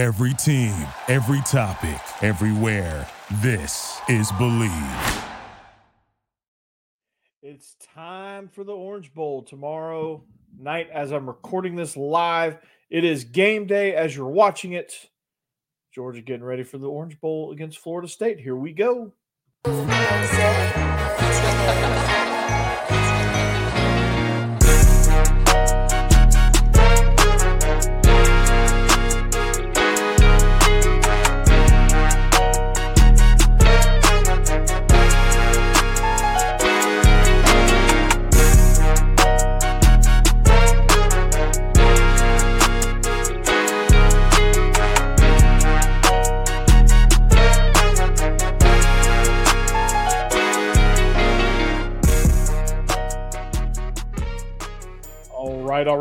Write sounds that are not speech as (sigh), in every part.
Every team, every topic, everywhere. This is Bleav. It's time for the Orange Bowl tomorrow night as I'm recording this live. It is game day as you're watching it. Georgia getting ready for the Orange Bowl against Florida State. Here we go.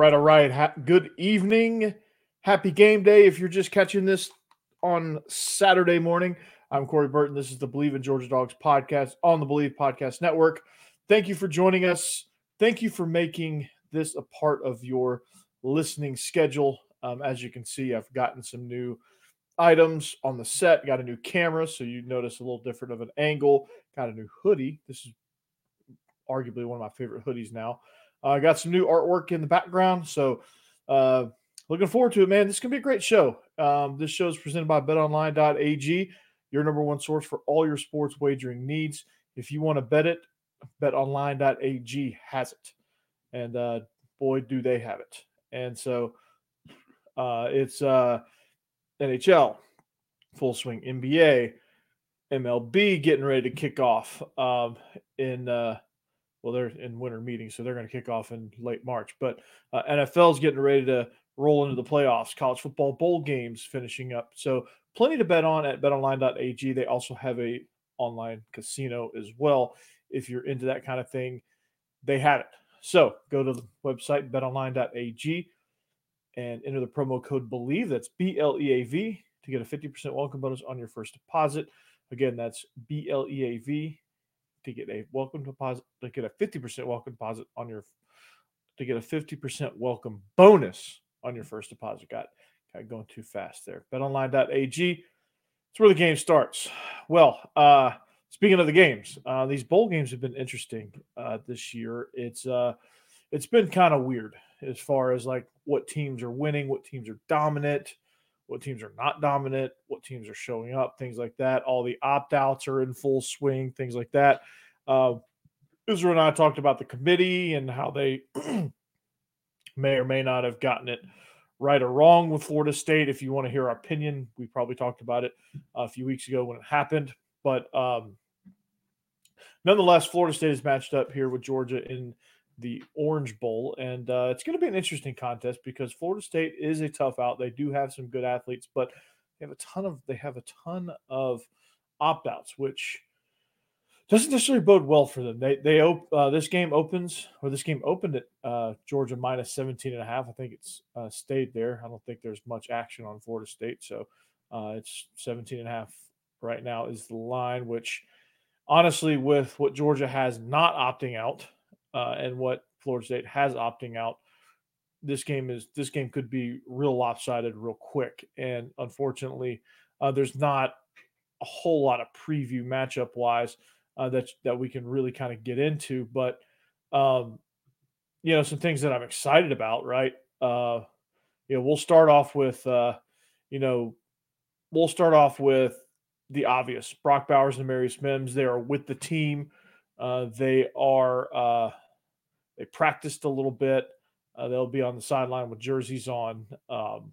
Right, all right. Ha- good evening. Happy game day. If you're just catching this on Saturday morning, I'm Corey Burton. This is the Bleav in Georgia Dawgs podcast on the Bleav Podcast Network. Thank you for joining us. Thank you for making this a part of your listening schedule. Um, as you can see, I've gotten some new items on the set, got a new camera, so you notice a little different of an angle, got a new hoodie. This is arguably one of my favorite hoodies now. I uh, got some new artwork in the background, so uh, looking forward to it, man. This is gonna be a great show. Um, this show is presented by BetOnline.ag, your number one source for all your sports wagering needs. If you want to bet it, BetOnline.ag has it, and uh, boy, do they have it! And so uh, it's uh, NHL, full swing, NBA, MLB getting ready to kick off um, in. Uh, well, they're in winter meetings, so they're going to kick off in late March. But uh, NFL's getting ready to roll into the playoffs. College football bowl games finishing up, so plenty to bet on at BetOnline.ag. They also have a online casino as well. If you're into that kind of thing, they have it. So go to the website BetOnline.ag and enter the promo code Bleav. That's B L E A V to get a 50% welcome bonus on your first deposit. Again, that's B L E A V to get a welcome deposit to get a 50% welcome deposit on your to get a 50% welcome bonus on your first deposit. Got got going too fast there. BetOnline.ag. It's where the game starts. Well, uh speaking of the games, uh these bowl games have been interesting uh this year. It's uh it's been kind of weird as far as like what teams are winning, what teams are dominant, what teams are not dominant, what teams are showing up, things like that. All the opt outs are in full swing, things like that. Uh, Israel and I talked about the committee and how they (clears throat) may or may not have gotten it right or wrong with Florida State. If you want to hear our opinion, we probably talked about it a few weeks ago when it happened. But um, nonetheless, Florida State is matched up here with Georgia in the Orange Bowl, and uh, it's going to be an interesting contest because Florida State is a tough out. They do have some good athletes, but they have a ton of they have a ton of opt outs, which doesn't necessarily bode well for them. They they op- uh, this game opens or this game opened at uh, Georgia minus 17 and a half. I think it's uh, stayed there. I don't think there's much action on Florida State, so uh, it's 17 and a half right now is the line. Which honestly, with what Georgia has not opting out uh, and what Florida State has opting out, this game is this game could be real lopsided real quick. And unfortunately, uh, there's not a whole lot of preview matchup wise uh, that that we can really kind of get into. But um, you know, some things that I'm excited about, right? Uh, you know, we'll start off with uh, you know, we'll start off with the obvious. Brock Bowers and Marius Mims, they are with the team. Uh, they are uh, they practiced a little bit. Uh, they'll be on the sideline with jerseys on, um,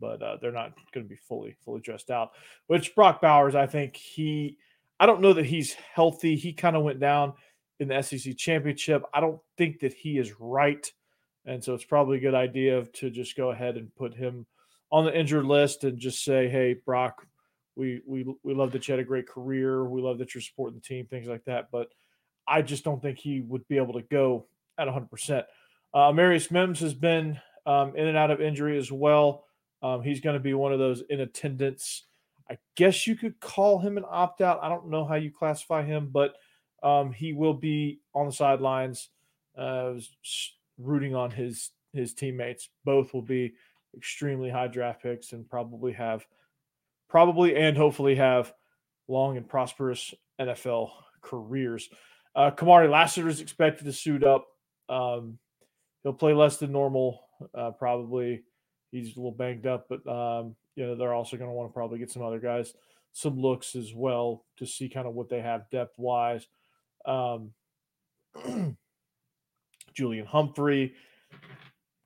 but uh, they're not going to be fully fully dressed out. Which Brock Bowers, I think he, I don't know that he's healthy. He kind of went down in the SEC championship. I don't think that he is right, and so it's probably a good idea to just go ahead and put him on the injured list and just say, "Hey, Brock, we we we love that you had a great career. We love that you're supporting the team, things like that." But I just don't think he would be able to go at 100%. Uh, Marius Mims has been um, in and out of injury as well. Um, he's going to be one of those in attendance. I guess you could call him an opt out. I don't know how you classify him, but um, he will be on the sidelines, uh, rooting on his his teammates. Both will be extremely high draft picks and probably have, probably and hopefully have long and prosperous NFL careers. Uh, Kamari Lassiter is expected to suit up. Um, he'll play less than normal, uh, probably. He's a little banged up, but um, you know they're also going to want to probably get some other guys some looks as well to see kind of what they have depth wise. Um, (clears throat) Julian Humphrey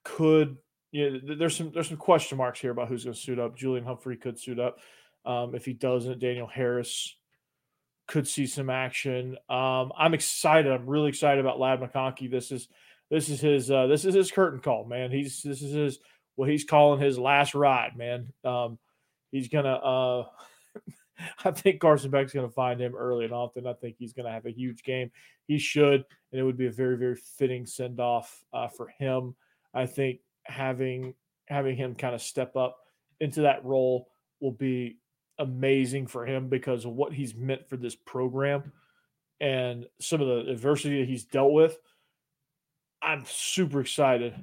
could you know, there's some there's some question marks here about who's going to suit up. Julian Humphrey could suit up. Um, if he doesn't, Daniel Harris could see some action. Um, I'm excited. I'm really excited about Ladd McConkey. This is this is his uh, this is his curtain call, man. He's this is his what he's calling his last ride, man. Um, he's gonna. Uh, (laughs) I think Carson Beck's to find him early and often. I think he's to have a huge game. He should, and it would be a very, very fitting send off uh, for him. I think having having him kind of step up into that role will be amazing for him because of what he's meant for this program and some of the adversity that he's dealt with. I'm super excited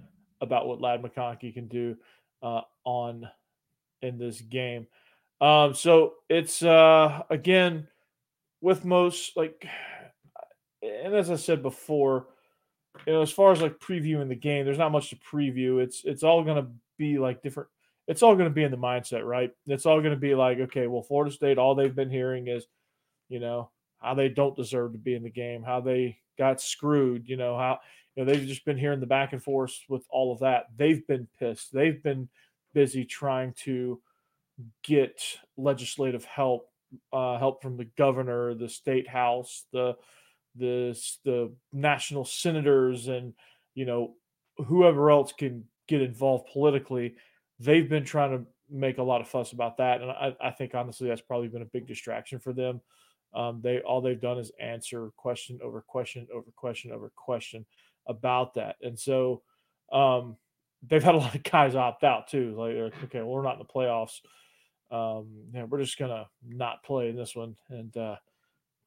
about what Ladd McConkey can do uh, on in this game. Um, so it's uh, again with most like, and as I said before, you know, as far as like previewing the game, there's not much to preview. It's it's all gonna be like different. It's all gonna be in the mindset, right? It's all gonna be like, okay, well, Florida State, all they've been hearing is, you know, how they don't deserve to be in the game, how they got screwed, you know, how you know they've just been hearing the back and forth with all of that. They've been pissed. They've been busy trying to get legislative help, uh, help from the governor, the state house, the the the national senators, and you know whoever else can get involved politically. They've been trying to make a lot of fuss about that, and I, I think honestly that's probably been a big distraction for them. Um, they all they've done is answer question over question over question over question about that, and so um, they've had a (laughs) lot of guys opt out too. Like, okay, well, we're not in the playoffs. Um, yeah, we're just gonna not play in this one, and uh,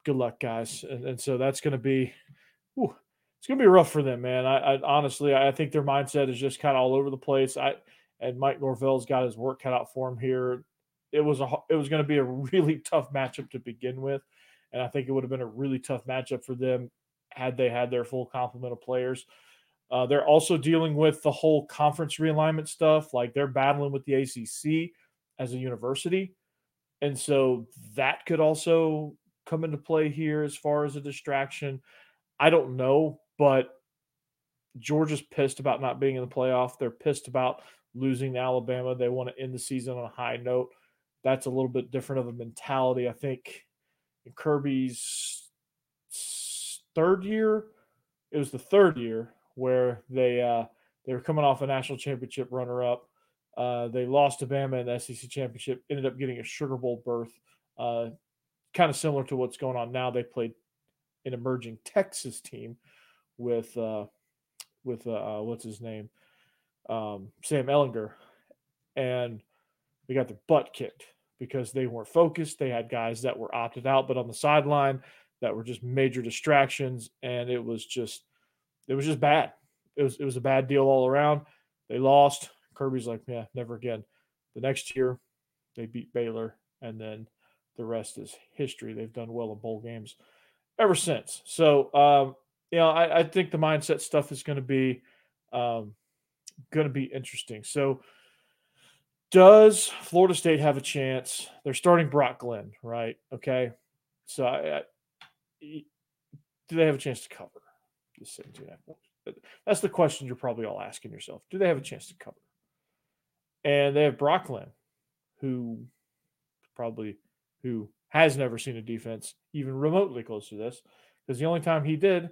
good luck, guys. And, and so that's gonna be, whew, it's gonna be rough for them, man. I, I honestly, I think their mindset is just kind of all over the place. I and Mike Norvell's got his work cut out for him here. It was a, it was going to be a (laughs) really tough matchup to begin with, and I think it would have been a really tough matchup for them had they had their full complement of players. Uh, they're also dealing with the whole conference realignment stuff. Like they're battling with the ACC as a university. And so that could also come into play here as far as a distraction. I don't know, but Georgia's pissed about not being in the playoff. They're pissed about losing to Alabama. They want to end the season on a high note. That's a little bit different of a mentality. I think in Kirby's third year, it was the third year where they uh, they were coming off a national championship runner up uh, they lost to Bama in the SEC championship, ended up getting a Sugar Bowl berth, uh, kind of similar to what's going on now. They played an emerging Texas team with uh, with uh, what's his name, um, Sam Ehlinger, and they got their butt kicked because they weren't focused. They had guys that were opted out, but on the sideline that were just major distractions, and it was just it was just bad. It was it was a bad deal all around. They lost. Kirby's like, yeah, never again. The next year, they beat Baylor, and then the rest is history. They've done well in bowl games ever since. So, um, you know, I, I, think the mindset stuff is going to be um, going to be interesting. So, does Florida State have a chance? They're starting Brock Glenn, right? Okay, so I, I, do they have a chance to cover? Just That's the question you're probably all asking yourself. Do they have a chance to cover? and they have Brock Glenn, who probably who has never seen a defense even remotely close to this, because the only time he did,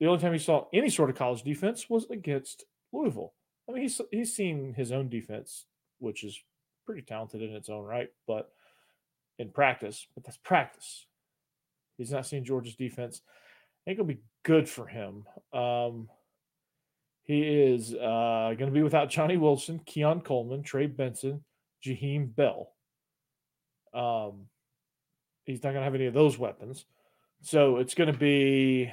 the only time he saw any sort of college defense was against Louisville. Mean, he's he's seen his own defense, which is pretty talented in its own right, but in practice, but that's practice. He's not seen Georgia's defense. I think it'll be good for him. Um, he is uh, going to be without Johnny Wilson, Keon Coleman, Trey Benson, Jaheim Bell. Um, he's not going to have any of those weapons. So it's going to be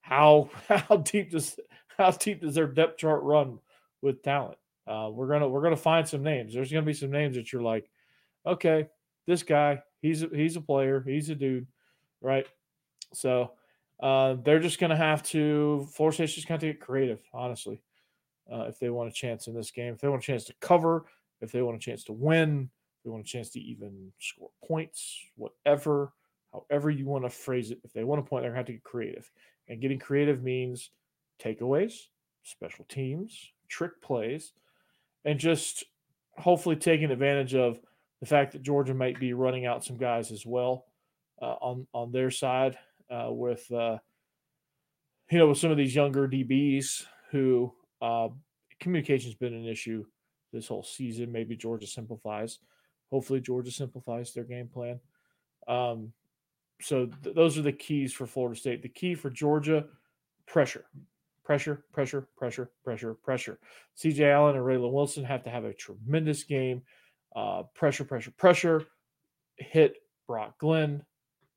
how (laughs) how deep does how deep does their depth chart run with talent? Uh, we're gonna we're gonna find some names. There's gonna be some names that you're like, okay, this guy, he's a, he's a player, he's a dude, right? So uh, they're just gonna have to. Florida State's just gonna have to get creative, honestly, uh, if they want a chance in this game. If they want a chance to cover, if they want a chance to win, if they want a chance to even score points, whatever, however you want to phrase it. If they want a point, they're gonna have to get creative, and getting creative means takeaways, special teams, trick plays, and just hopefully taking advantage of the fact that Georgia might be running out some guys as well uh, on on their side uh, with uh, you know with some of these younger DBs who uh, communication's been an issue this whole season. Maybe Georgia simplifies. Hopefully, Georgia simplifies their game plan. Um, so th- those are the keys for Florida State. The key for Georgia: pressure pressure, pressure, pressure, pressure, pressure. CJ Allen and Raylen Wilson have to have a tremendous game. Uh, pressure, pressure, pressure. Hit Brock Glenn,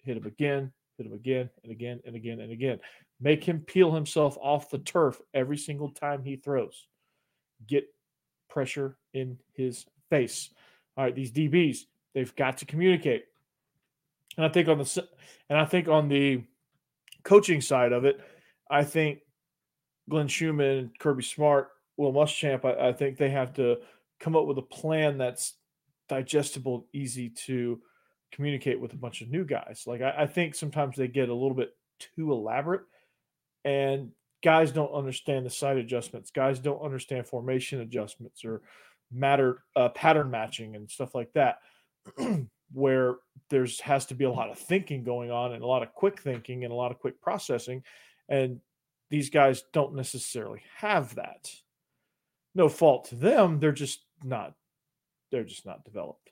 hit him again, hit him again, and again, and again, and again. Make him peel himself off the turf every single time he throws. Get pressure in his face. All right, these DBs, they've got to communicate. And I think on the and I think on the coaching side of it, I think Glenn Schumann, Kirby Smart, Will Muschamp, I, I think they have to come up with a plan that's digestible, easy to communicate with a bunch of new guys. Like I, I, think sometimes they get a little bit too elaborate, and guys don't understand the side adjustments. Guys don't understand formation adjustments or matter uh, pattern matching and stuff like that. (clears throat) where there's has to be a lot of thinking going on and a lot of quick thinking and a lot of quick processing and these guys don't necessarily have that. No fault to them, they're just not they're just not developed.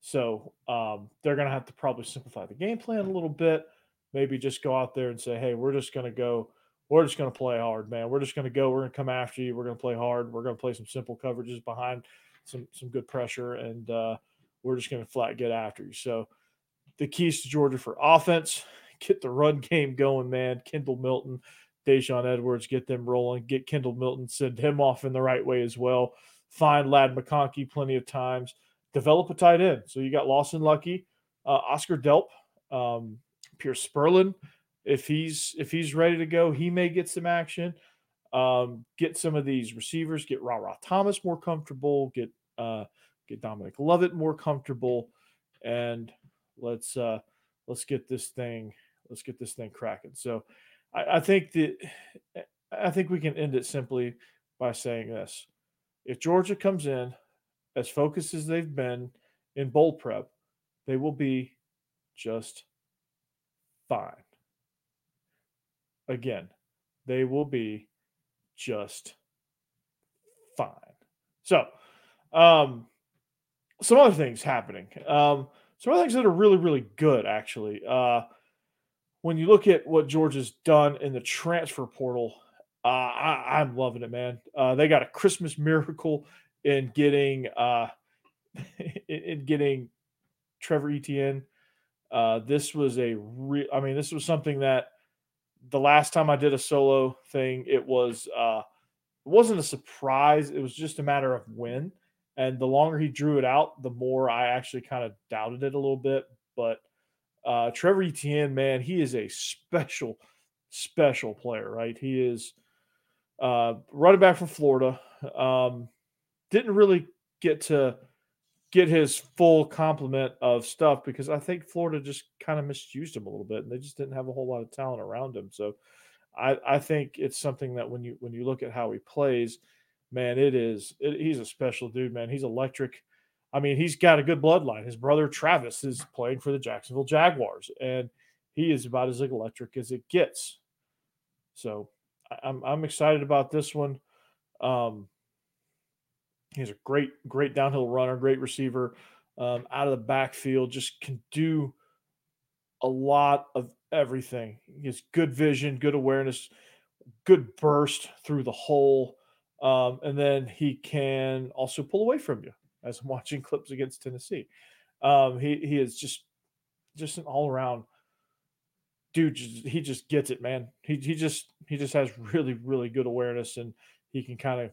So um, they're going to have to probably simplify the game plan a little bit. Maybe just go out there and say, "Hey, we're just going to go. We're just going to play hard, man. We're just going to go. We're going to come after you. We're going to play hard. We're going to play some simple coverages behind some some good pressure, and uh, we're just going to flat get after you." So the keys to Georgia for offense: (laughs) get the run game going, man. Kendall Milton Daijun Edwards, get them rolling, get Kendall Milton, send him off in the right way as well. Find Ladd McConkey plenty of times. Develop a tight end. So you got Lawson Luckie, uh, Oscar Delp, um, Pearce Spurlin. If he's if he's ready to go, he may get some action. Um, get some of these receivers. Get Ra Ra Thomas more comfortable. Get uh, get Dominick Lovett more comfortable, and let's uh, let's get this thing let's get this thing cracking. So I, I think that I think we can end it simply by saying this: if Georgia comes in as focused as they've been in bowl prep, they will be just fine. Again, they will be just fine. So, um, some other things happening. Um, some other things that are really, really good, actually. Uh, when you look at what Georgia's done in the transfer portal, uh, I, am loving it, man. Uh, they got a Christmas miracle in getting uh, (laughs) in getting Trevor Etienne. Uh, this was a real. I mean, this was something that the last time I did a solo thing, it was uh, it wasn't a surprise. It was just a matter of when. And the longer he drew it out, the more I actually kind of doubted it a little bit. But uh, Trevor Etienne, man, he is a special, special player, right? He is uh, running back from Florida. Um, didn't really get to get his full complement of stuff because I think Florida just kind of misused him a little bit, and they just didn't have a whole lot of talent around him. So, I, I think it's something that when you when you look at how he plays, man, it is it, he's a special dude, man. He's electric. I mean, he's got a good bloodline. His brother Travis is playing for the Jacksonville Jaguars, and he is about as electric as it gets. So I'm I'm excited about this one. Um, he's a great great downhill runner, great receiver um, out of the backfield. Just can do a lot of everything. He has good vision, good awareness, good burst through the hole, um, and then he can also pull away from you as I'm watching (laughs) clips against Tennessee. Um, he he is just just an all around dude. Just, he just gets it, man. He he just he just has really really good awareness and he can kind of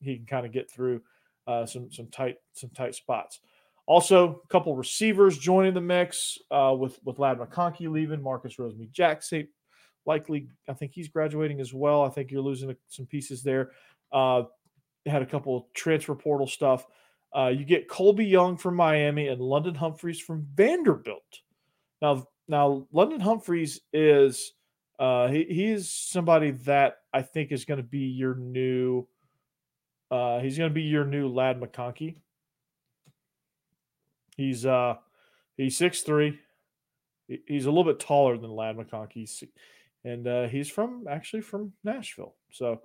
he can kind of get through uh, some some tight some tight spots. Also, a couple receivers joining the mix uh, with with Ladd McConkey leaving, Marcus Rosemy Jackson likely. I think he's graduating as well. I think you're losing some pieces there. Uh, had a couple transfer portal stuff. Uh, you get Colbie Young from Miami and London Humphreys from Vanderbilt. Now, now London Humphreys is uh, he, is somebody that I think is going to be your new. Uh, he's going to be your new Ladd McConkey. He's uh he's six three. He's a little bit taller than Ladd McConkey, and uh, he's from actually from Nashville. So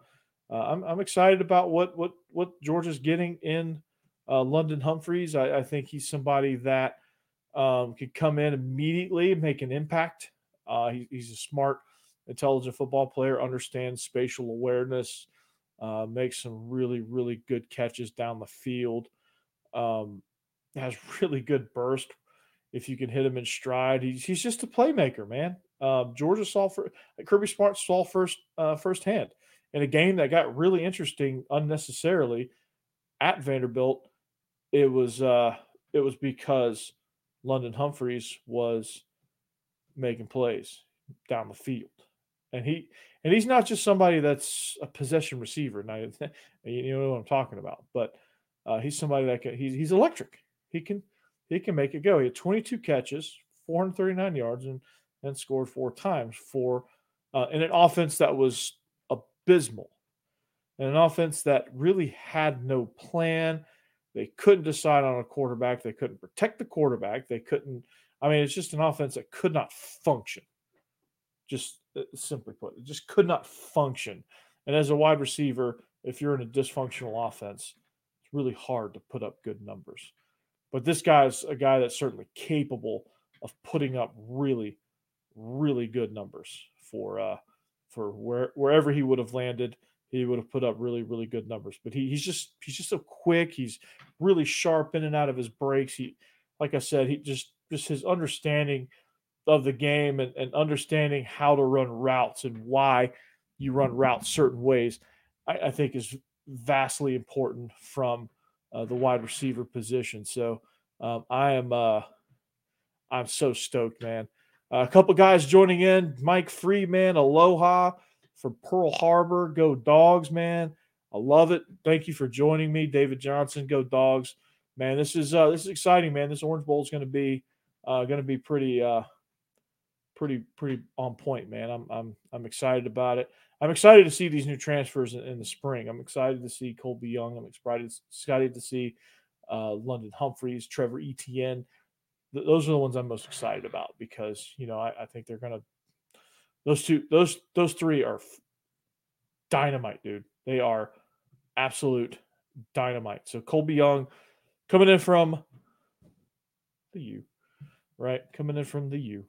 uh, I'm I'm excited about what what what Georgia's getting in uh, London Humphreys. I, I, think he's somebody that um, could come in immediately and make an impact. Uh, he, he's a smart, intelligent football player, understands spatial awareness, uh, makes some really really good catches down the field. Um, has (laughs) really good burst. If you can hit him in stride, he's, he's just a playmaker, man. Um, Georgia saw for Kirby Smart saw first uh, firsthand in a game that got really interesting unnecessarily at Vanderbilt. It was uh, it was because London Humphreys was making plays down the field, and he and he's not just somebody that's a possession receiver. Now (laughs) you know what I'm talking about, but uh, he's somebody that can, he's he's electric. He can he can make it go. He had 22 catches, 439 yards, and and scored four times for uh, in an offense that was abysmal, and an offense that really had no plan. They couldn't decide on a quarterback. They couldn't protect the quarterback. They couldn't. I mean, it's just an offense that could not function. Just uh, simply put, it just could not function. And as a wide receiver, if you're in a dysfunctional offense, it's really hard to put up good numbers. But this guy's a guy that's certainly capable of putting up really, really good numbers for uh, for where wherever he would have landed. He would have put up really, really good numbers. But he, he's just he's just so quick. He's really sharp in and out of his breaks. He, like I said, he just just his understanding of the game and, and understanding how to run routes and why you run routes certain ways, I, I think is vastly important from uh, the wide receiver position. So um, I am uh, I'm so stoked, man. Uh, a couple guys joining in. Mike Freeman, aloha from Pearl Harbor. Go dogs, man. I love it. Thank you for joining me, David Johnson. Go dogs, man. This is uh, this is exciting, man. This Orange Bowl is going to be uh, going to be pretty uh, pretty pretty on point, man. I'm I'm I'm excited about it. I'm excited to see these new transfers in, in the spring. I'm excited to see Colbie Young. I'm excited excited to see uh, London Humphreys, Trevor Etienne th- those are the ones I'm most excited about because you know I, I think they're gonna those two those those three are dynamite, dude. They are absolute dynamite. So Colbie Young coming in from the U, right? Coming in from the U.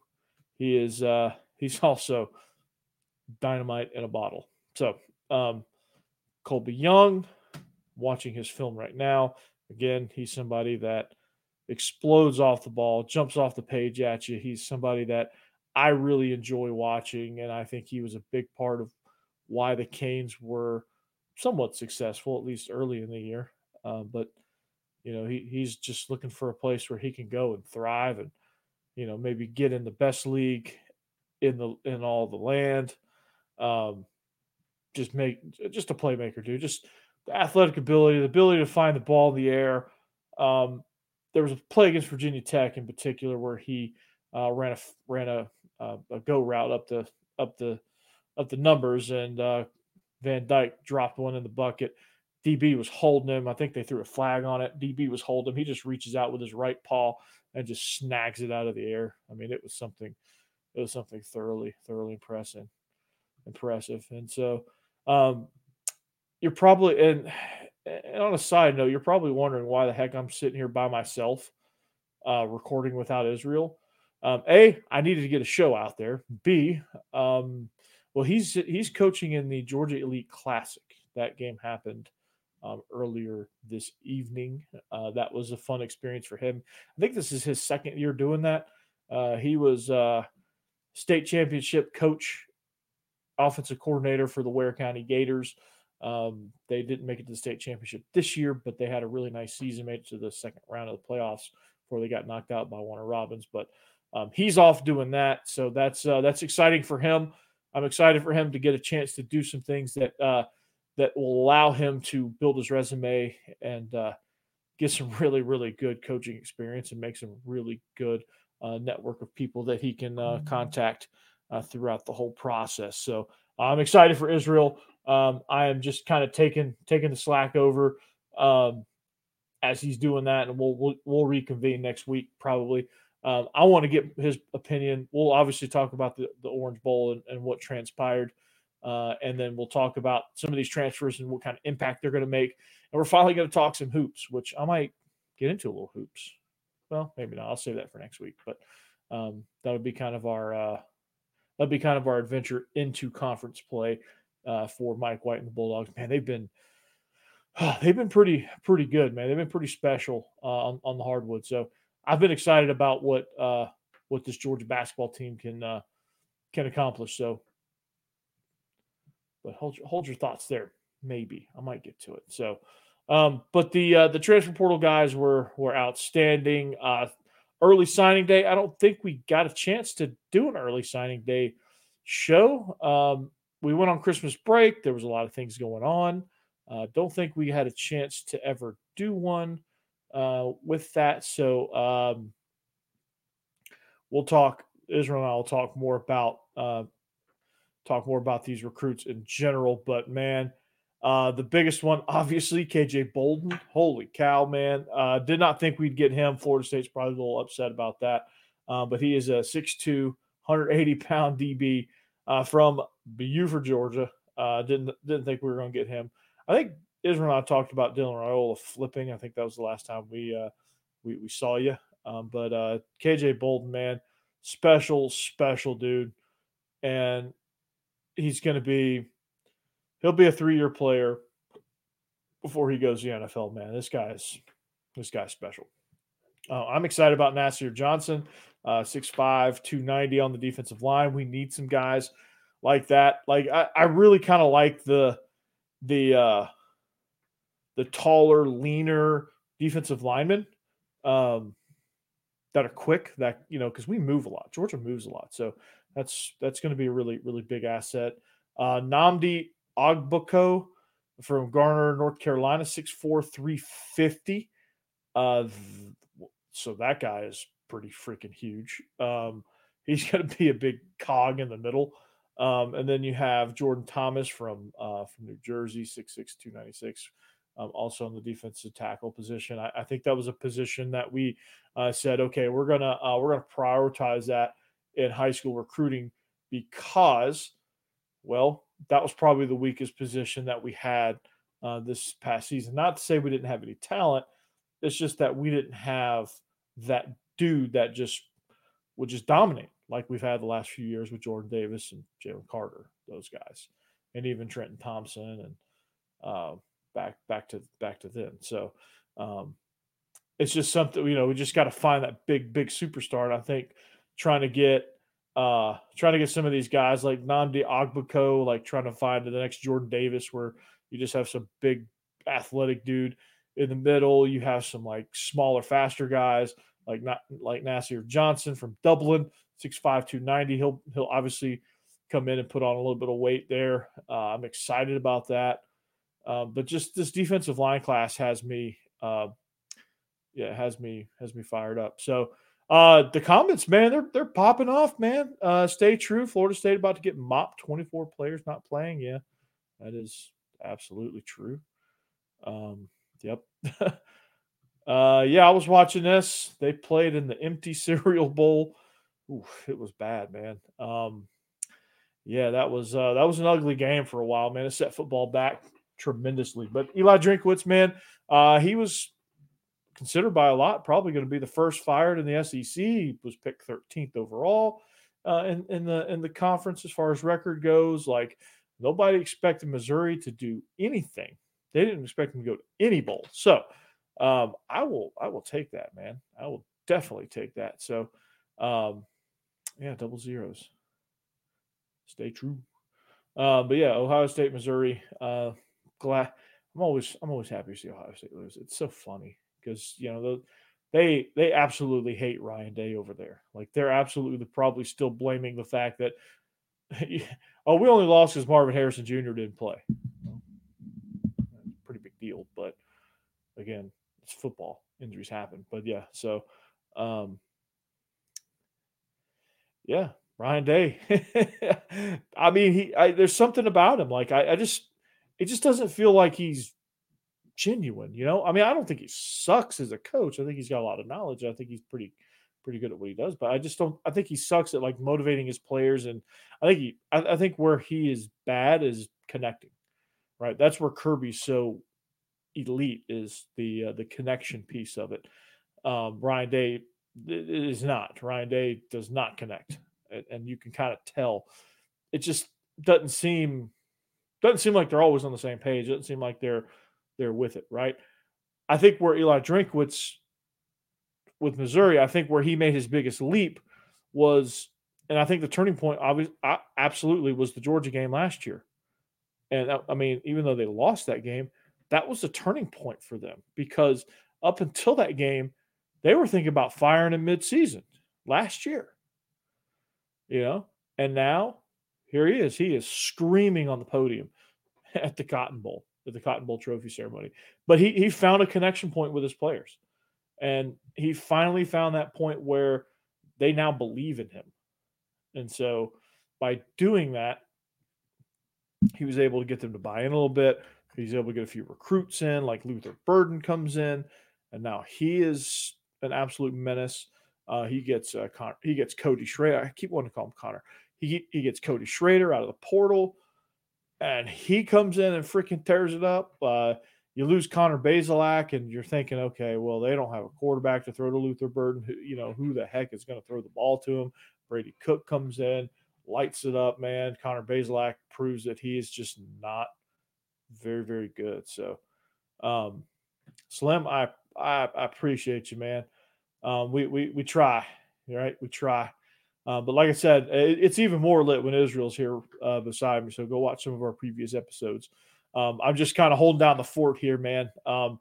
He is uh he's (laughs) also dynamite in a bottle. So um Colbie Young, watching his film right now. Again, he's somebody that explodes off the ball, jumps off the page at you. He's somebody that I really enjoy watching, and I think he was a big part of why the Canes were somewhat successful, at least early in the year. Uh, but you know, he he's just looking for a place where he can go and thrive, and you know, maybe get in the best league in the in all the land. Um, just make just a playmaker, dude. Just the athletic ability, the ability to find the ball in the air. Um, there was a play against Virginia Tech in particular where he uh, ran a ran a, uh, a go route up the up the up the numbers, and uh, Van Dyke dropped one in the bucket. DB was holding him. I think they threw a flag on it. DB was holding him. He just reaches out with his right paw and just snags it out of the air. I mean, it was something. It was something thoroughly, thoroughly impressive, impressive. And so, um, you're probably and and on a side note, you're probably wondering why the heck I'm sitting here by myself, uh, recording without Israel. Um, a, I needed to get a show out there. B, um, well, he's he's coaching in the Georgia Elite Classic. That game happened um, earlier this evening. Uh, that was a fun experience for him. I think this is his second year doing that. Uh, he was uh, state championship coach, offensive coordinator for the Ware County Gators Um, they didn't make it to the state championship this year, but they had a really nice season, made it to the second round of the playoffs before they got knocked out by Warner Robins. But um, he's off doing that, so that's uh, that's exciting for him. I'm excited for him to get a chance to do some things that uh, that will allow him to build his resume and uh, get some really really good coaching experience and make some really good uh, network of people that he can uh, contact uh, throughout the whole process. So I'm excited for Israel. Um, I am just kind of taking taking the slack over um, as he's doing that, and we'll, we'll we'll reconvene next week probably. Um, I want to get his opinion. We'll obviously talk about the, the Orange Bowl and, and what transpired. Uh, and then we'll talk about some of these transfers and what kind of impact they're going to make. And we're finally going to talk some hoops, which I might get into a little hoops. Well, maybe not. I'll save that for next week. But um, that would be kind of our uh, that'd be kind of our adventure into conference play uh, for Mike White and the Bulldogs. Man, they've been (sighs) they've been pretty pretty good, man. They've been pretty special uh, on, on the hardwood. So I've been excited about what uh, what this Georgia basketball team can uh, can accomplish. So, but hold hold your thoughts there. Maybe I might get to it. So, um, but the uh, the transfer portal guys were were outstanding. Uh, early signing day. I don't think we got a chance to do an early signing day show. Um, we went on Christmas break. There was a lot of things going on. Uh, don't think we had a chance to ever do one uh, with that. So um, we'll talk. Israel and I will talk more about uh, talk more about these recruits in general. But man, uh, the biggest one, (laughs) obviously, KJ Bolden. Holy cow, man! Uh, did not think we'd get him. Florida State's probably a little upset about that. Uh, but he is a 6'2", 180 pound DB uh, from Buford, Georgia. Uh, didn't didn't think we were going to get him. I think Israel and I talked about Dylan Raiola flipping. I think that was the last time we uh, we, we saw you. Um, but uh, KJ Bolden, man, special, special dude, and he's going to be he'll be a three year player before he goes to the NFL. Man, this guy's this guy's special. Uh, I'm excited about Nasir Johnson, uh, 6'5", 290 on the defensive line. We need some guys like that. Like I, I really kind of like the the uh, the taller, leaner defensive linemen um, that are quick. That you know, because we move a lot. Georgia moves a lot, so that's that's going to be a really really big asset. Uh, Nnamdi Ogboko from Garner, North Carolina, 6'4", 350. Uh, so that guy is pretty freaking huge. Um, he's (laughs) going to be a big cog in the middle. Um, and then you have Jordan Thomas from uh, from New Jersey, 6'6", 296 um, also in the defensive tackle position. I, I, think that was a position that we uh, said, okay, we're gonna uh, we're gonna prioritize that in high school recruiting because, well, that was probably the weakest position that we had uh, this past season. Not to say we didn't have any talent, it's just that we didn't have that dude that just would just dominate like we've had the last few years with Jordan Davis and Jalen Carter, those guys, and even Trenton Thompson and uh, back back to back to then. So um, it's just something you know we just got to find that big big superstar. And I think trying to get uh trying to get some of these guys like Nnamdi Ogboko, like trying to find the next Jordan Davis, where you just have some big athletic dude in the middle. You have some like smaller, faster guys like not like Nasir Johnson from Dublin, 6'5", 290. He'll he'll obviously come in and put on a little bit of weight there. Uh, I'm excited about that. Uh, but just this defensive line class has me, uh, yeah, has me has me fired up. So uh, the comments, man, they're they're popping off, man. Uh, stay true. Florida State about to get mopped. Twenty four players not playing. Yeah, that is absolutely true. Um, yep. (laughs) uh, yeah, I was watching this. They played in the empty (laughs) cereal bowl. Oof, it was bad, man. Um, yeah, that was uh, that was an ugly game for a while, man. It set football back tremendously. But Eli Drinkwitz, man, uh, he was considered by a lot probably going to be the first fired in the SEC. He was picked 13th overall uh, in, in the in the conference as far as record goes. Like nobody expected Missouri to do anything. They didn't expect him to go to any bowl. So um, I will I will take that, man. I will definitely take that. So um, yeah, double zeros. Stay true. Uh, but yeah, Ohio State, Missouri. Uh, glad. I'm always I'm always happy to see Ohio State lose. It's so funny because you know the, they they absolutely hate Ryan Day over there. Like they're absolutely probably still blaming the fact that (laughs) oh we only lost because Marvin Harrison Jr. didn't play. pretty big deal, but again, it's football. Injuries happen, but yeah. So, um, yeah, Ryan Day. (laughs) I mean, he I, there's something about him. Like I, I just it just doesn't feel like he's genuine, you know? I mean, I don't think he sucks as a coach. I think he's got a lot of knowledge. I think he's pretty pretty good at what he does, but I just don't I think he sucks at like motivating his players and I think he I, I think where he is bad is connecting. Right? That's where Kirby's so elite is the uh, the connection piece of it. Um, Ryan Day is not. Ryan Day does not connect and you can kind of tell. It just doesn't seem doesn't seem like they're always on the same page. Doesn't seem like they're they're with it, right? I think where Eli Drinkwitz with Missouri, I think where he made his biggest leap was, and I think the turning point, obviously, absolutely was the Georgia game last year. And uh, I mean, even though they lost that game, that was the turning point for them because up until that game, they were thinking about firing in midseason last year you know, and now here he is. He is screaming on the podium (laughs) at the Cotton Bowl, at the Cotton Bowl trophy ceremony. But he he found a connection point with his players. And he finally found that point where they now believe in him. And so by doing that, he was able to get them to buy in a little bit. He's able to get a few recruits in, like Luther Burden comes in, and now he is an absolute menace. Uh, he gets uh, Con- he gets Cody Schrader. I keep wanting to call him Connor. He he gets Cody Schrader out of the portal, and he comes in and freaking tears it up. Uh, you lose Connor Bazelak, and you're thinking, okay, well they don't have a quarterback to throw to Luther Burden. Who, you know who the heck is going to throw the ball to him? Brady Cook comes in, lights it up, man. Connor Bazelak proves that he is just not very very good. So, um, Slim, I I, I appreciate you, man um, we, we we try, right? We try. Uh, but like I said, it, it's even more lit when Israel's here uh, beside me. So go watch some of our previous episodes. Um, I'm just kind of holding down the fort here, man. Um,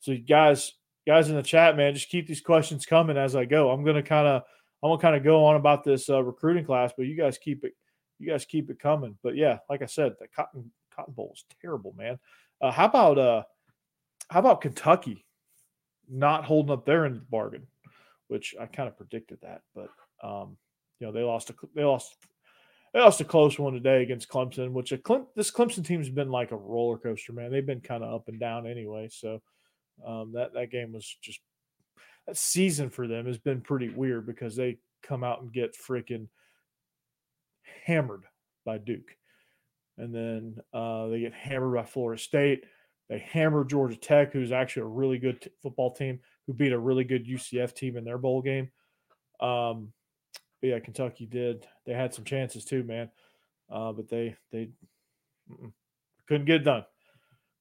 so guys, guys in the chat, man, just keep these questions coming as I go. I'm gonna kind of, I'm gonna kind of go on about this uh, recruiting class, but you guys keep it, you guys keep it coming. But yeah, like I said, the Cotton Cotton Bowl is terrible, man. Uh, how about uh, how about Kentucky not holding up their end of the bargain? which I kind of predicted that. But um, you know, they lost a they lost they lost a close one today against Clemson, which a Clem, this Clemson team's been like a roller coaster, man. They've been kind of up and down anyway. So um, that that game was just that season for them has been pretty weird because they come out and get freaking hammered by Duke, and then uh, they get hammered by Florida State. They hammer Georgia Tech, who's actually a really good t- football team who beat a really good UCF team in their bowl game. Um, yeah, Kentucky did. They had some chances too, man, uh, but they they couldn't get it done.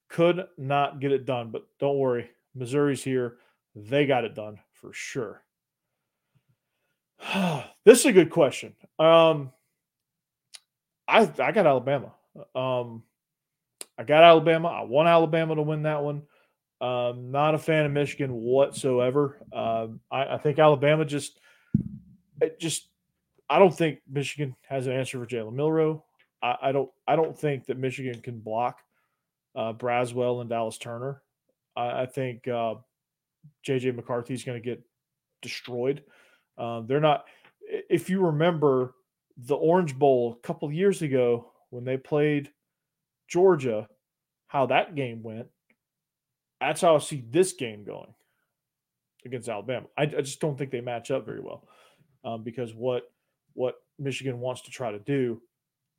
Could not get it done. But don't worry, Missouri's here. They got it done for sure. (sighs) this is a good question. Um, I I got Alabama. Um, I got Alabama. I want Alabama to win that one. Um, not a fan of Michigan whatsoever. Um, I, I, think Alabama just, just, I don't think Michigan has an answer for Jalen Milroe. I, I, don't, I don't think that Michigan can block uh, Braswell and Dallas Turner. I, I think uh, JJ McCarthy is going to get destroyed. Um, they're not. If you remember the Orange Bowl a couple years ago when they played Georgia, how that game went, that's how I see this game going against Alabama. I, I just don't think they match up very well um, because what what Michigan wants to try to do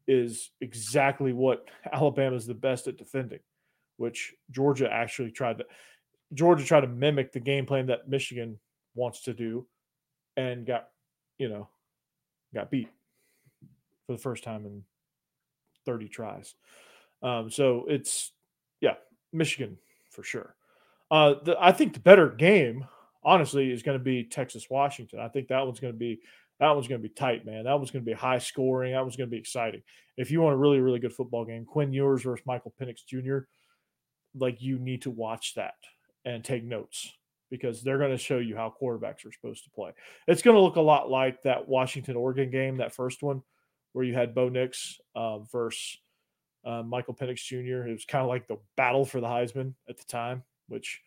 is exactly what (laughs) Alabama is the best at defending, which Georgia actually tried to. Georgia tried to mimic the game plan that Michigan wants to do, and got you know got beat for the first time in 30 tries. Um, so it's yeah, Michigan for sure. Uh, the, I think the better game, honestly, is going to be Texas Washington. I think that one's going to be that one's going to be tight, man. That one's going to be high scoring. That one's going to be exciting. If you want a really really good football game, Quinn Ewers versus Michael Penix Jr. like you need to watch that and take notes because they're going to show you how quarterbacks are supposed to play. It's going to look a lot like that Washington Oregon game, that first one, where you had Bo Nix uh, versus uh, Michael Penix Jr. It was kind of like the battle for the Heisman at the time, which